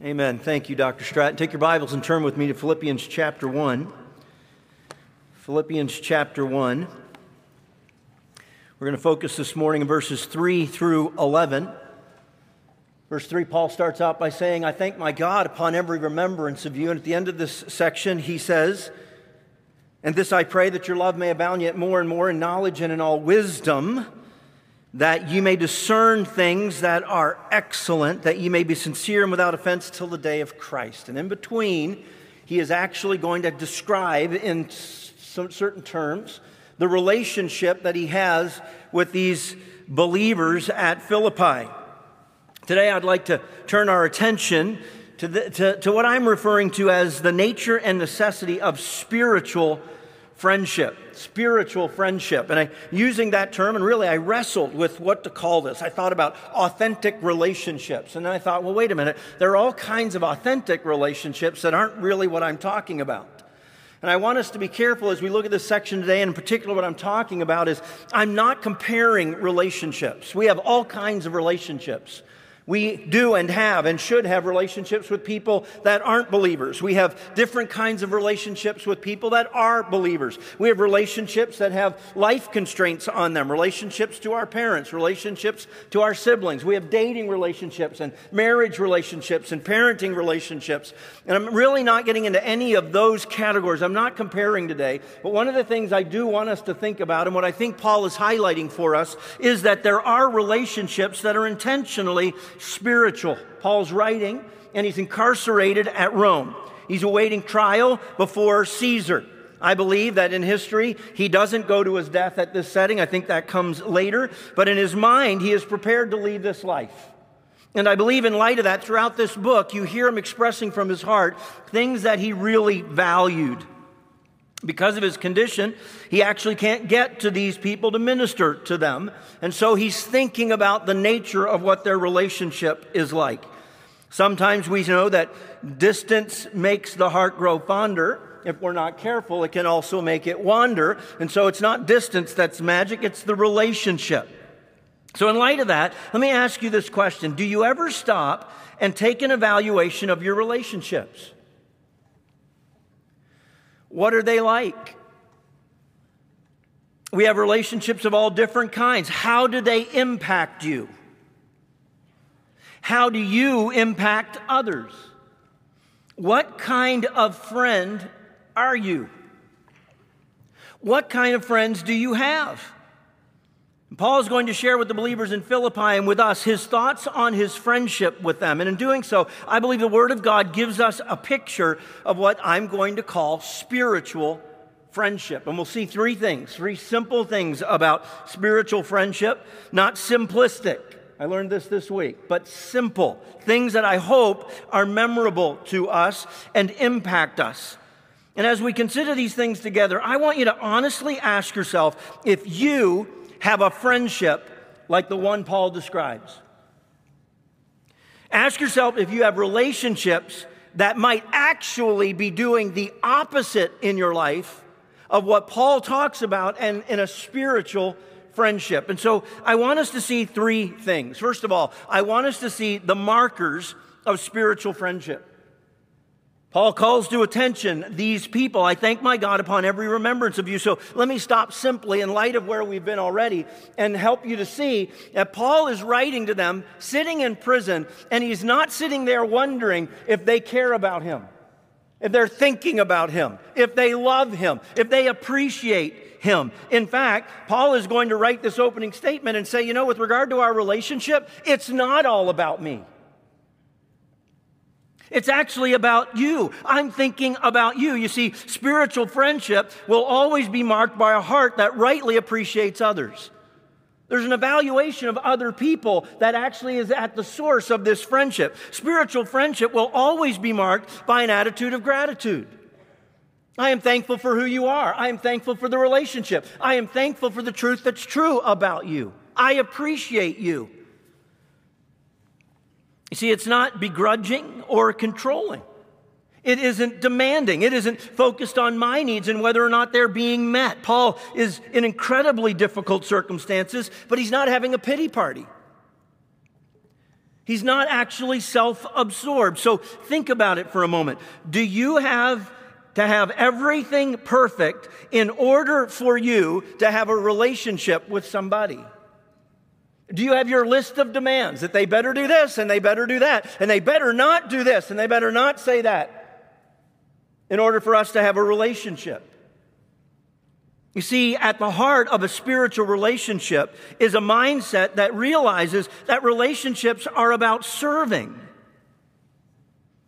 Amen. Thank you, Dr. Stratton. Take your Bibles and turn with me to Philippians chapter 1. Philippians chapter 1. We're going to focus this morning in verses 3 through 11. Verse 3, Paul starts out by saying, I thank my God upon every remembrance of you. And at the end of this section, he says, And this I pray that your love may abound yet more and more in knowledge and in all wisdom that you may discern things that are excellent, that you may be sincere and without offense till the day of Christ. And in between, he is actually going to describe in some certain terms the relationship that he has with these believers at Philippi. Today, I'd like to turn our attention to, the, to, to what I'm referring to as the nature and necessity of spiritual friendship, spiritual friendship. And I, using that term, and really I wrestled with what to call this. I thought about authentic relationships. And then I thought, well, wait a minute. There are all kinds of authentic relationships that aren't really what I'm talking about. And I want us to be careful as we look at this section today, and in particular, what I'm talking about is I'm not comparing relationships. We have all kinds of relationships. We do and have and should have relationships with people that aren't believers. We have different kinds of relationships with people that are believers. We have relationships that have life constraints on them, relationships to our parents, relationships to our siblings. We have dating relationships and marriage relationships and parenting relationships. And I'm really not getting into any of those categories. I'm not comparing today. But one of the things I do want us to think about, and what I think Paul is highlighting for us, is that there are relationships that are intentionally spiritual. Paul's writing, and he's incarcerated at Rome. He's awaiting trial before Caesar. I believe that in history, he doesn't go to his death at this setting. I think that comes later. But in his mind, he is prepared to leave this life. And I believe, in light of that, throughout this book, you hear him expressing from his heart things that he really valued. Because of his condition, he actually can't get to these people to minister to them. And so he's thinking about the nature of what their relationship is like. Sometimes we know that distance makes the heart grow fonder. If we're not careful, it can also make it wander. And so it's not distance that's magic, it's the relationship. So, in light of that, let me ask you this question Do you ever stop and take an evaluation of your relationships? What are they like? We have relationships of all different kinds. How do they impact you? How do you impact others? What kind of friend are you? What kind of friends do you have? Paul is going to share with the believers in Philippi and with us his thoughts on his friendship with them. And in doing so, I believe the Word of God gives us a picture of what I'm going to call spiritual friendship. And we'll see three things, three simple things about spiritual friendship, not simplistic. I learned this this week, but simple. Things that I hope are memorable to us and impact us. And as we consider these things together, I want you to honestly ask yourself if you have a friendship like the one Paul describes. Ask yourself if you have relationships that might actually be doing the opposite in your life of what Paul talks about and in a spiritual friendship. And so I want us to see three things. First of all, I want us to see the markers of spiritual friendship. Paul calls to attention these people. I thank my God upon every remembrance of you. So let me stop simply in light of where we've been already and help you to see that Paul is writing to them sitting in prison, and he's not sitting there wondering if they care about him, if they're thinking about him, if they love him, if they appreciate him. In fact, Paul is going to write this opening statement and say, you know, with regard to our relationship, it's not all about me. It's actually about you. I'm thinking about you. You see, spiritual friendship will always be marked by a heart that rightly appreciates others. There's an evaluation of other people that actually is at the source of this friendship. Spiritual friendship will always be marked by an attitude of gratitude. I am thankful for who you are. I am thankful for the relationship. I am thankful for the truth that's true about you. I appreciate you. You see, it's not begrudging or controlling. It isn't demanding. It isn't focused on my needs and whether or not they're being met. Paul is in incredibly difficult circumstances, but he's not having a pity party. He's not actually self absorbed. So think about it for a moment. Do you have to have everything perfect in order for you to have a relationship with somebody? Do you have your list of demands that they better do this and they better do that and they better not do this and they better not say that in order for us to have a relationship? You see, at the heart of a spiritual relationship is a mindset that realizes that relationships are about serving.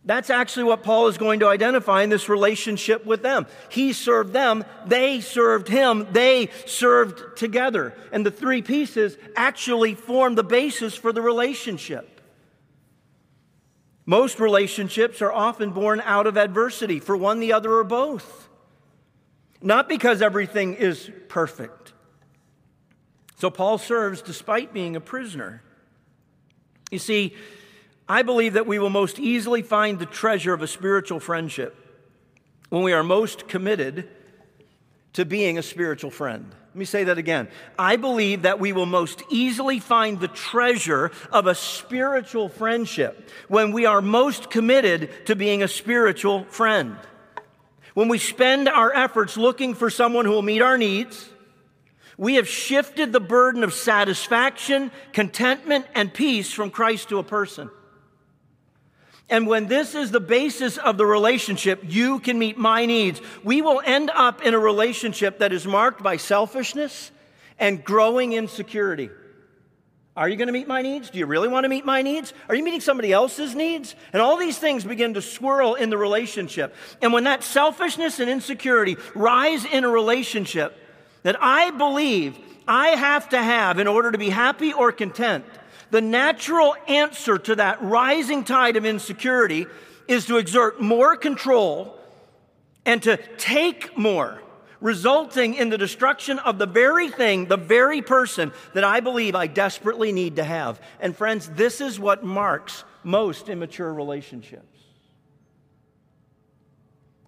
That's actually what Paul is going to identify in this relationship with them. He served them, they served him, they served together. And the three pieces actually form the basis for the relationship. Most relationships are often born out of adversity for one, the other, or both. Not because everything is perfect. So Paul serves despite being a prisoner. You see, I believe that we will most easily find the treasure of a spiritual friendship when we are most committed to being a spiritual friend. Let me say that again. I believe that we will most easily find the treasure of a spiritual friendship when we are most committed to being a spiritual friend. When we spend our efforts looking for someone who will meet our needs, we have shifted the burden of satisfaction, contentment, and peace from Christ to a person. And when this is the basis of the relationship, you can meet my needs. We will end up in a relationship that is marked by selfishness and growing insecurity. Are you going to meet my needs? Do you really want to meet my needs? Are you meeting somebody else's needs? And all these things begin to swirl in the relationship. And when that selfishness and insecurity rise in a relationship that I believe I have to have in order to be happy or content, the natural answer to that rising tide of insecurity is to exert more control and to take more, resulting in the destruction of the very thing, the very person that I believe I desperately need to have. And friends, this is what marks most immature relationships.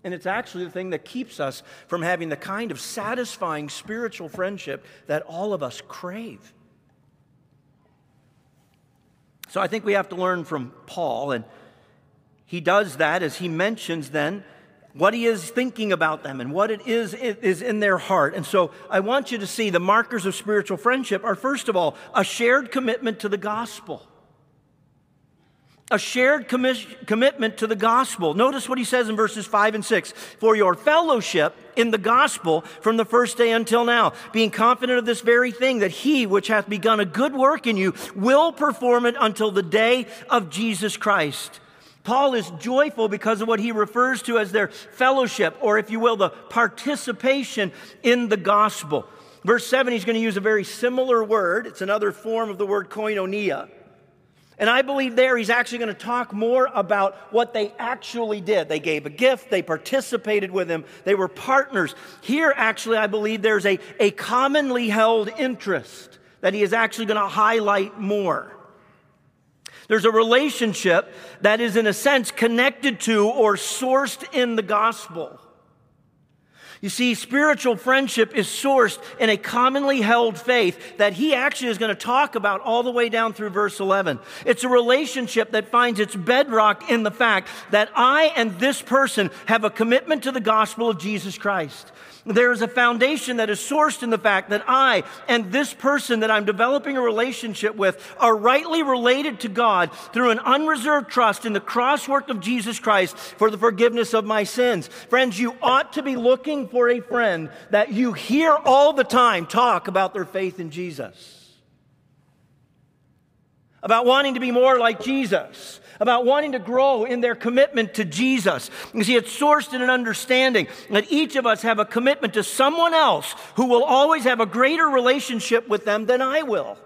And it's actually the thing that keeps us from having the kind of satisfying spiritual friendship that all of us crave. So I think we have to learn from Paul, and he does that as he mentions then what he is thinking about them and what it is is in their heart. And so I want you to see the markers of spiritual friendship are first of all a shared commitment to the gospel a shared commi- commitment to the gospel. Notice what he says in verses 5 and 6 For your fellowship in the gospel from the first day until now, being confident of this very thing, that he which hath begun a good work in you will perform it until the day of Jesus Christ. Paul is joyful because of what he refers to as their fellowship, or if you will, the participation in the gospel. Verse 7, he's going to use a very similar word. It's another form of the word koinonia. And I believe there he's actually going to talk more about what they actually did. They gave a gift, they participated with him, they were partners. Here, actually, I believe there's a, a commonly held interest that he is actually going to highlight more. There's a relationship that is, in a sense, connected to or sourced in the gospel. You see, spiritual friendship is sourced in a commonly held faith that he actually is going to talk about all the way down through verse 11. It's a relationship that finds its bedrock in the fact that I and this person have a commitment to the gospel of Jesus Christ. There is a foundation that is sourced in the fact that I and this person that I'm developing a relationship with are rightly related to God through an unreserved trust in the cross work of Jesus Christ for the forgiveness of my sins. Friends, you ought to be looking for a friend that you hear all the time talk about their faith in Jesus about wanting to be more like Jesus, about wanting to grow in their commitment to Jesus. You see, it's sourced in an understanding that each of us have a commitment to someone else who will always have a greater relationship with them than I will.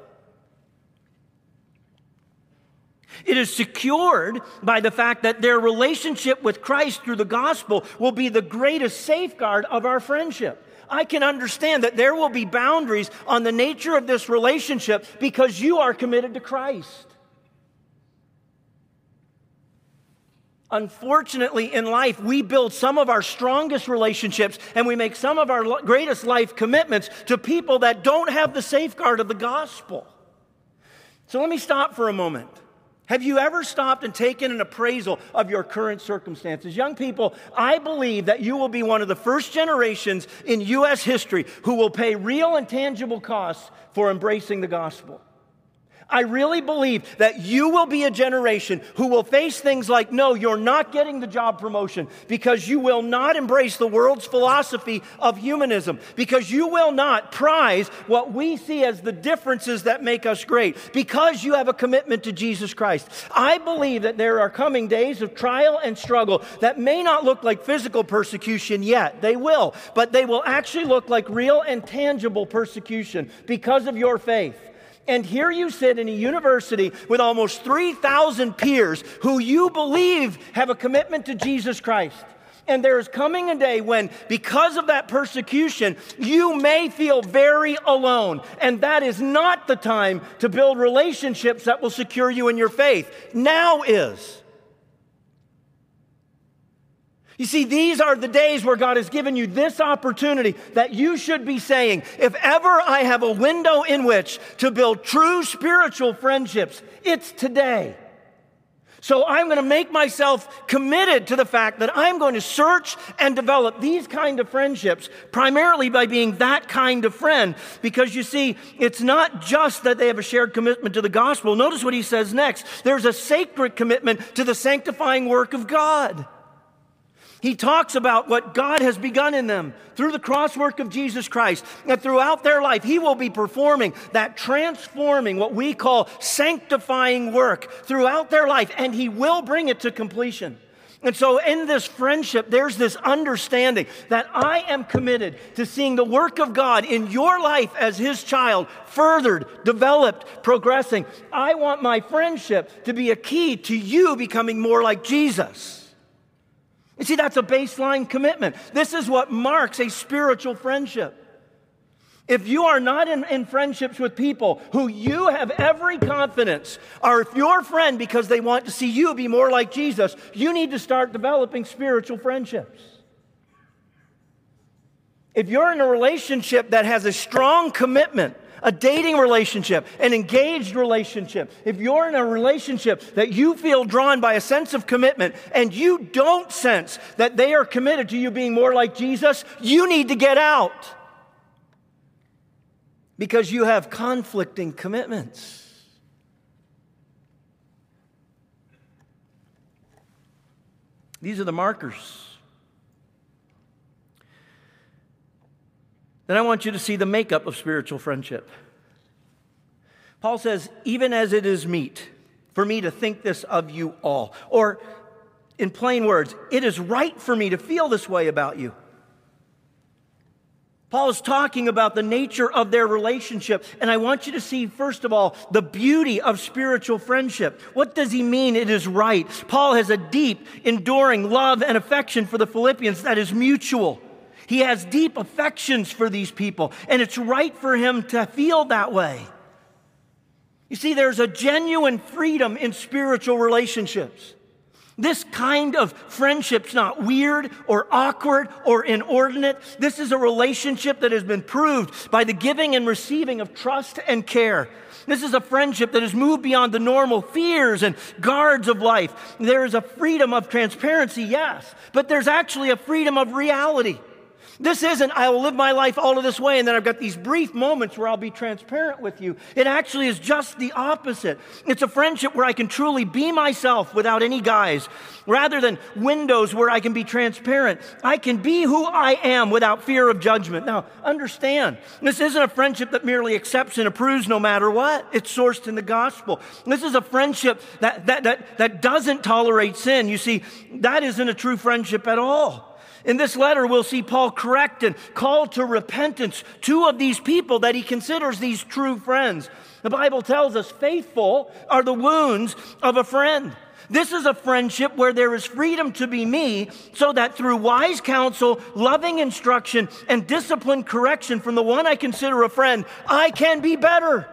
It is secured by the fact that their relationship with Christ through the gospel will be the greatest safeguard of our friendship. I can understand that there will be boundaries on the nature of this relationship because you are committed to Christ. Unfortunately, in life, we build some of our strongest relationships and we make some of our greatest life commitments to people that don't have the safeguard of the gospel. So let me stop for a moment. Have you ever stopped and taken an appraisal of your current circumstances? Young people, I believe that you will be one of the first generations in U.S. history who will pay real and tangible costs for embracing the gospel. I really believe that you will be a generation who will face things like, no, you're not getting the job promotion because you will not embrace the world's philosophy of humanism, because you will not prize what we see as the differences that make us great, because you have a commitment to Jesus Christ. I believe that there are coming days of trial and struggle that may not look like physical persecution yet. They will, but they will actually look like real and tangible persecution because of your faith. And here you sit in a university with almost 3,000 peers who you believe have a commitment to Jesus Christ. And there is coming a day when, because of that persecution, you may feel very alone. And that is not the time to build relationships that will secure you in your faith. Now is. You see, these are the days where God has given you this opportunity that you should be saying, if ever I have a window in which to build true spiritual friendships, it's today. So I'm going to make myself committed to the fact that I'm going to search and develop these kind of friendships primarily by being that kind of friend because you see it's not just that they have a shared commitment to the gospel. Notice what he says next. There's a sacred commitment to the sanctifying work of God. He talks about what God has begun in them through the cross work of Jesus Christ. And throughout their life, He will be performing that transforming, what we call sanctifying work throughout their life, and He will bring it to completion. And so, in this friendship, there's this understanding that I am committed to seeing the work of God in your life as His child furthered, developed, progressing. I want my friendship to be a key to you becoming more like Jesus. You see, that's a baseline commitment. This is what marks a spiritual friendship. If you are not in, in, friendships with people who you have every confidence are your friend because they want to see you be more like Jesus, you need to start developing spiritual friendships. If you're in a relationship that has a strong commitment a dating relationship, an engaged relationship, if you're in a relationship that you feel drawn by a sense of commitment and you don't sense that they are committed to you being more like Jesus, you need to get out because you have conflicting commitments. These are the markers. Then I want you to see the makeup of spiritual friendship. Paul says, even as it is meet for me to think this of you all. Or, in plain words, it is right for me to feel this way about you. Paul is talking about the nature of their relationship, and I want you to see, first of all, the beauty of spiritual friendship. What does he mean it is right? Paul has a deep, enduring love and affection for the Philippians that is mutual. He has deep affections for these people, and it's right for him to feel that way. You see, there's a genuine freedom in spiritual relationships. This kind of friendship's not weird or awkward or inordinate. This is a relationship that has been proved by the giving and receiving of trust and care. This is a friendship that has moved beyond the normal fears and guards of life. There is a freedom of transparency, yes, but there's actually a freedom of reality. This isn't, I will live my life all of this way, and then I've got these brief moments where I'll be transparent with you. It actually is just the opposite. It's a friendship where I can truly be myself without any guise, rather than windows where I can be transparent. I can be who I am without fear of judgment. Now, understand, this isn't a friendship that merely accepts and approves no matter what. It's sourced in the gospel. This is a friendship that, that, that, that doesn't tolerate sin. You see, that isn't a true friendship at all. In this letter, we'll see Paul correct and call to repentance two of these people that he considers these true friends. The Bible tells us faithful are the wounds of a friend. This is a friendship where there is freedom to be me, so that through wise counsel, loving instruction, and disciplined correction from the one I consider a friend, I can be better.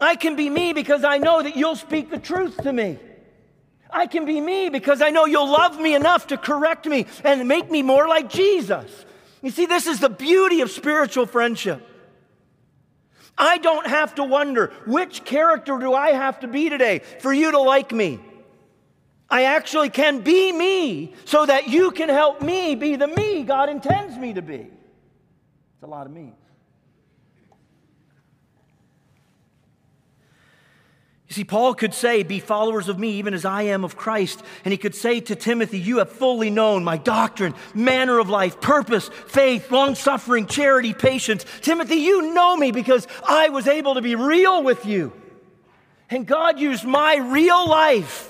I can be me because I know that you'll speak the truth to me. I can be me because I know you'll love me enough to correct me and make me more like Jesus. You see, this is the beauty of spiritual friendship. I don't have to wonder which character do I have to be today for you to like me. I actually can be me so that you can help me be the me God intends me to be. It's a lot of me. You see, Paul could say, Be followers of me, even as I am of Christ. And he could say to Timothy, You have fully known my doctrine, manner of life, purpose, faith, long suffering, charity, patience. Timothy, you know me because I was able to be real with you. And God used my real life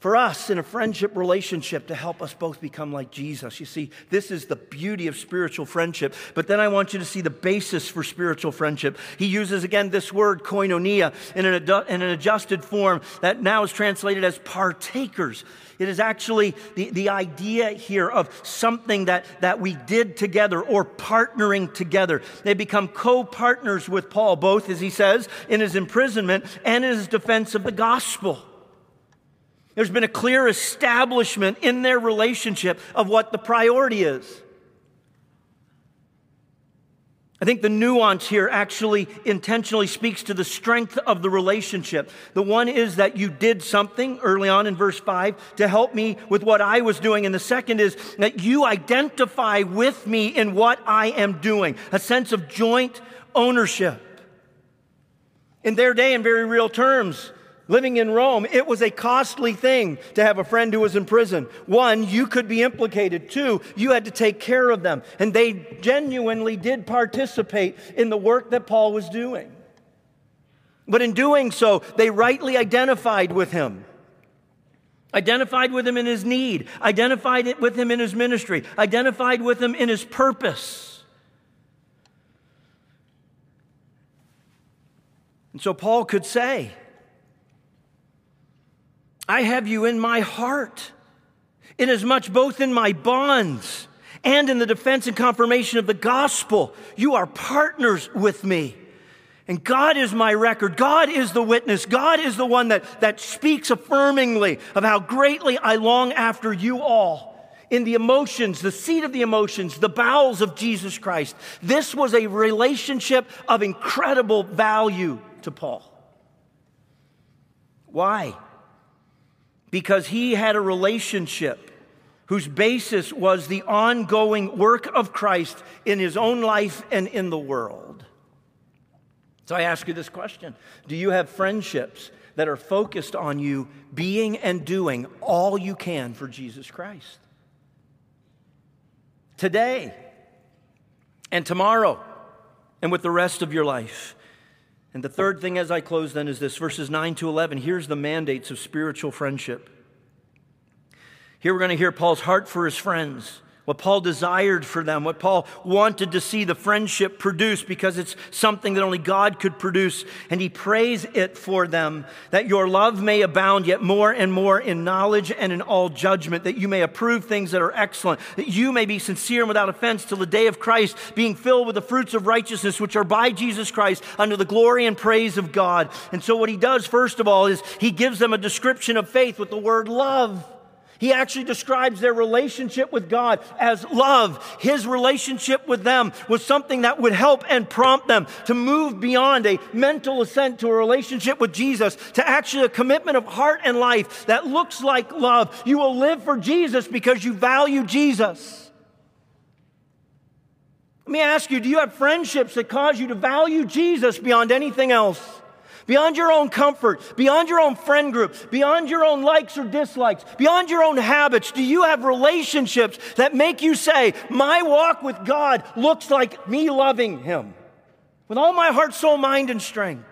for us in a friendship relationship to help us both become like Jesus. You see, this is the beauty of spiritual friendship. But then I want you to see the basis for spiritual friendship. He uses again this word koinonia in an, in an adjusted form that now is translated as partakers. It is actually the, the idea here of something that, that we did together or partnering together. They become co partners with Paul, both, as he says, in his imprisonment and in his defense of the gospel. There's been a clear establishment in their relationship of what the priority is. I think the nuance here actually intentionally speaks to the strength of the relationship. The one is that you did something early on in verse 5 to help me with what I was doing. And the second is that you identify with me in what I am doing, a sense of joint ownership. In their day, in very real terms, Living in Rome, it was a costly thing to have a friend who was in prison. One, you could be implicated. Two, you had to take care of them. And they genuinely did participate in the work that Paul was doing. But in doing so, they rightly identified with him. Identified with him in his need, identified with him in his ministry, identified with him in his purpose. And so Paul could say, I have you in my heart, inasmuch both in my bonds and in the defense and confirmation of the gospel. You are partners with me. And God is my record. God is the witness. God is the one that, that speaks affirmingly of how greatly I long after you all in the emotions, the seat of the emotions, the bowels of Jesus Christ. This was a relationship of incredible value to Paul. Why? Because he had a relationship whose basis was the ongoing work of Christ in his own life and in the world. So I ask you this question Do you have friendships that are focused on you being and doing all you can for Jesus Christ? Today and tomorrow and with the rest of your life. And the third thing as I close then is this verses 9 to 11. Here's the mandates of spiritual friendship. Here we're going to hear Paul's heart for his friends what Paul desired for them, what Paul wanted to see the friendship produce because it's something that only God could produce. And he prays it for them that your love may abound yet more and more in knowledge and in all judgment, that you may approve things that are excellent, that you may be sincere and without offense till the day of Christ, being filled with the fruits of righteousness which are by Jesus Christ under the glory and praise of God. And so what he does, first of all, is he gives them a description of faith with the word love. He actually describes their relationship with God as love. His relationship with them was something that would help and prompt them to move beyond a mental assent to a relationship with Jesus to actually a commitment of heart and life that looks like love. You will live for Jesus because you value Jesus. Let me ask you do you have friendships that cause you to value Jesus beyond anything else? Beyond your own comfort, beyond your own friend group, beyond your own likes or dislikes, beyond your own habits? Do you have relationships that make you say, My walk with God looks like me loving Him with all my heart, soul, mind, and strength?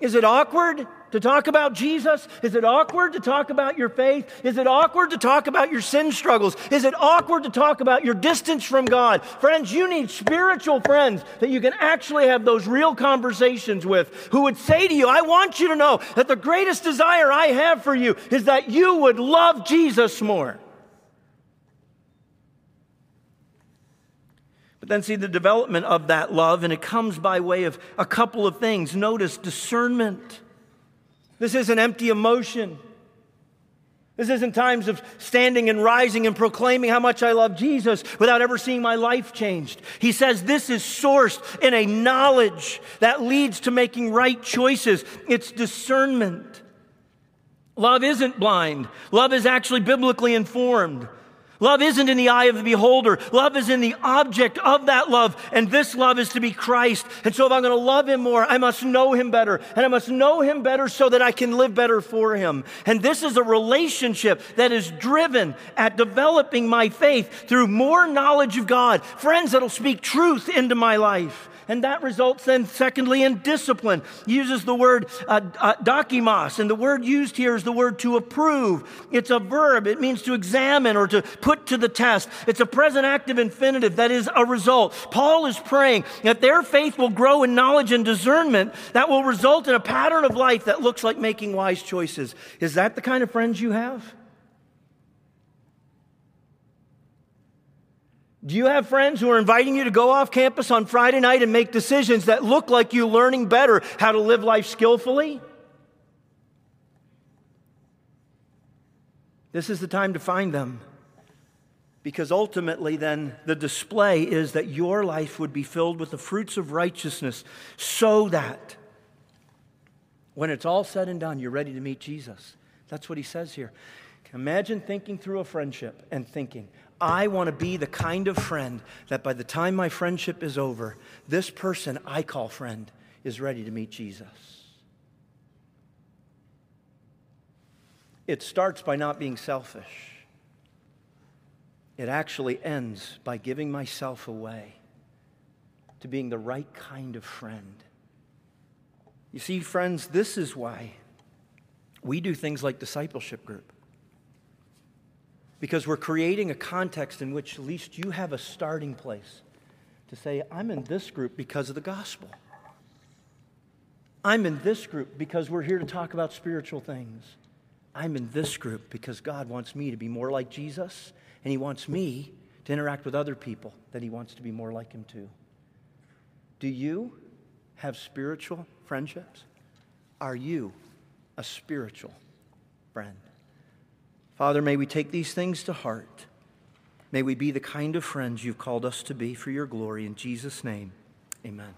Is it awkward? To talk about Jesus? Is it awkward to talk about your faith? Is it awkward to talk about your sin struggles? Is it awkward to talk about your distance from God? Friends, you need spiritual friends that you can actually have those real conversations with who would say to you, I want you to know that the greatest desire I have for you is that you would love Jesus more. But then see the development of that love, and it comes by way of a couple of things. Notice discernment. This isn't empty emotion. This isn't times of standing and rising and proclaiming how much I love Jesus without ever seeing my life changed. He says this is sourced in a knowledge that leads to making right choices. It's discernment. Love isn't blind. Love is actually biblically informed. Love isn't in the eye of the beholder. Love is in the object of that love. And this love is to be Christ. And so if I'm going to love him more, I must know him better. And I must know him better so that I can live better for him. And this is a relationship that is driven at developing my faith through more knowledge of God. Friends that'll speak truth into my life. And that results then, secondly, in discipline. Uses the word uh, uh, dokimos, and the word used here is the word to approve. It's a verb, it means to examine or to put to the test. It's a present active infinitive that is a result. Paul is praying that their faith will grow in knowledge and discernment that will result in a pattern of life that looks like making wise choices. Is that the kind of friends you have? Do you have friends who are inviting you to go off campus on Friday night and make decisions that look like you learning better how to live life skillfully? This is the time to find them. Because ultimately, then, the display is that your life would be filled with the fruits of righteousness so that when it's all said and done, you're ready to meet Jesus. That's what he says here. Imagine thinking through a friendship and thinking, I want to be the kind of friend that by the time my friendship is over, this person I call friend is ready to meet Jesus. It starts by not being selfish. It actually ends by giving myself away to being the right kind of friend. You see, friends, this is why we do things like discipleship group because we're creating a context in which at least you have a starting place to say, I'm in this group because of the gospel. I'm in this group because we're here to talk about spiritual things. I'm in this group because God wants me to be more like Jesus, and He wants me to interact with other people that He wants to be more like Him too. Do you have spiritual friendships? Are you a spiritual friend? Father, may we take these things to heart. May we be the kind of friends you've called us to be for your glory. In Jesus' name, amen.